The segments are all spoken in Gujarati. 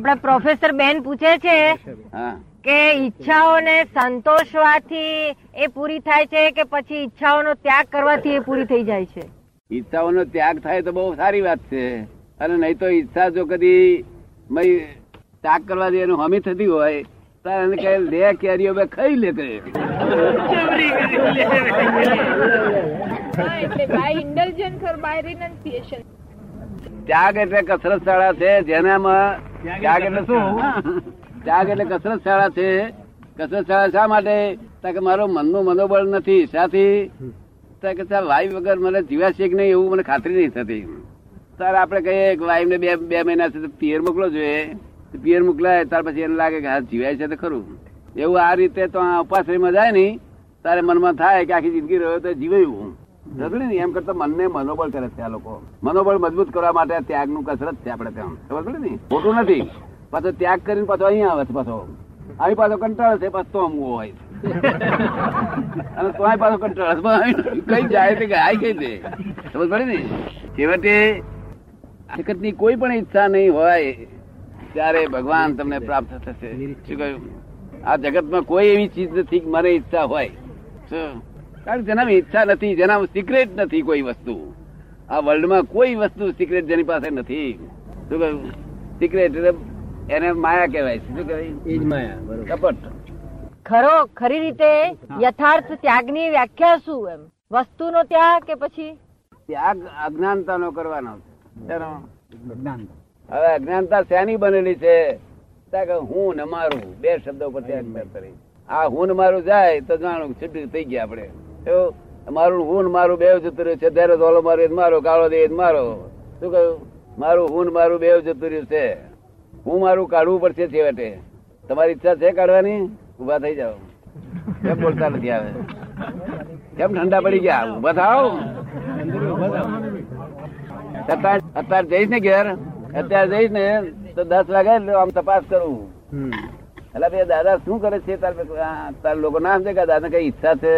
આપણા પ્રોફેસર બેન પૂછે છે કે ઈચ્છાઓને સંતોષવાથી એ પૂરી થાય છે કે પછી ઈચ્છાઓનો ત્યાગ કરવાથી એ પૂરી થઈ જાય છે? ઈચ્છાઓનો ત્યાગ થાય તો બહુ સારી વાત છે. અને નહીં તો ઈચ્છા જો કદી મય ત્યાગ દે એનું હમી થતી હોય તો એને કહે લે કેરીઓ બે ખાઈ લે કહે. ત્યાગ એટલે કસરત શાળા છે જેનામાં ત્યાગ એટલે શું? ત્યાગ એટલે કસરત શાળા છે. કસરત શાળા શા માટે? કે મારો મનનું મનોબળ નથી. સાથી કે સાહેબ વાઈ વગર મને જીવ્યા છે કે નહીં એવું મને ખાતરી નહીં થતી. તાર આપણે કહીએ કે વાઈફ ને બે બે મહિના સુધી પિયર મોકલો જોઈએ. પિયર મોકલાય ત્યાર પછી એને લાગે કે હા જીવાય છે તો ખરું. એવું આ રીતે તો આ ઉપાશ્રયમાં જાય નહીં. તારે મનમાં થાય કે આખી જિંદગી રહ્યો તો જીવાયું એમ કરતા મનને મનોબળ કરે છે આ લોકો. મનોબળ મજબૂત કરવા માટે ત્યાગનું કસરત છે આપડે ત્યાં. ખબર પડે ને? ખોટું નથી. પાછો ત્યાગ કરીને પાછો અહીંયા આવે છે પાછો. આવી પાછો કંટાળે છે, પાછો અમવો હોય. અને તો પાછો કંટાળે. કઈ જાય તે ગાય કઈ દે ખબર પડે ને? છેવટે જગતની કોઈ પણ ઈચ્છા નહીં હોય, ત્યારે ભગવાન તમને પ્રાપ્ત થશે. શું કહ્યું? આ જગતમાં કોઈ એવી ચીજ નથી મને ઈચ્છા હોય. શું? કારણ કે જેનામાં ઈચ્છા નથી જેના સિક્રેટ નથી કોઈ વસ્તુ. આ વર્લ્ડમાં કોઈ વસ્તુ સિક્રેટ જેની પાસે નથી. શું કહ્યું? સિક્રેટ એટલે એને માયા કહેવાય શું કહેવાય? એ જ માયા કપટ. ખરો ખરી રીતે યથાર્થ ત્યાગની વ્યાખ્યા શું એમ? વસ્તુનો ત્યાગ કે પછી? ત્યાગ અજ્ઞાનતાનો કરવાનો હવે અજ્ઞાનતા શેની બનેલી છે? હું ને મારું. બે શબ્દો પર ત્યાગ કરી. આ હું ને મારું જાય તો જાણું છૂટું થઈ ગયા આપણે. એવું મારું હું મારું બે જતું રહ્યું છે ત્યારે ધોલો મારો મારો કાળો દે મારો. શું કહ્યું? મારું હું મારું બે જતું રહ્યું છે. હું મારું કાઢવું પડશે છેવટે. તમારી ઈચ્છા છે કાઢવાની? ઊભા થઈ જાઓ. કેમ બોલતા નથી આવે? કેમ ઠંડા પડી ગયા? ઊભા થાવ અત્યારે જઈશ ને ઘેર? અત્યારે જઈશ ને તો દસ વાગે આમ તપાસ કરું. એટલે દાદા શું કરે છે? તાર તાર લોકો ના સમજે કે દાદા કઈ ઈચ્છા છે?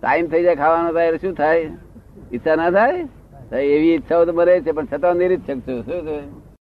ટાઈમ થઈ જાય ખાવાનો થાય શું થાય? ઈચ્છા ના થાય? એવી ઈચ્છાઓ તો મરે છે, પણ છતાં નિરીક્ષક છું. શું છે?